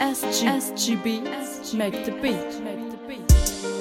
SG, SGB, make the beat. Make the beat.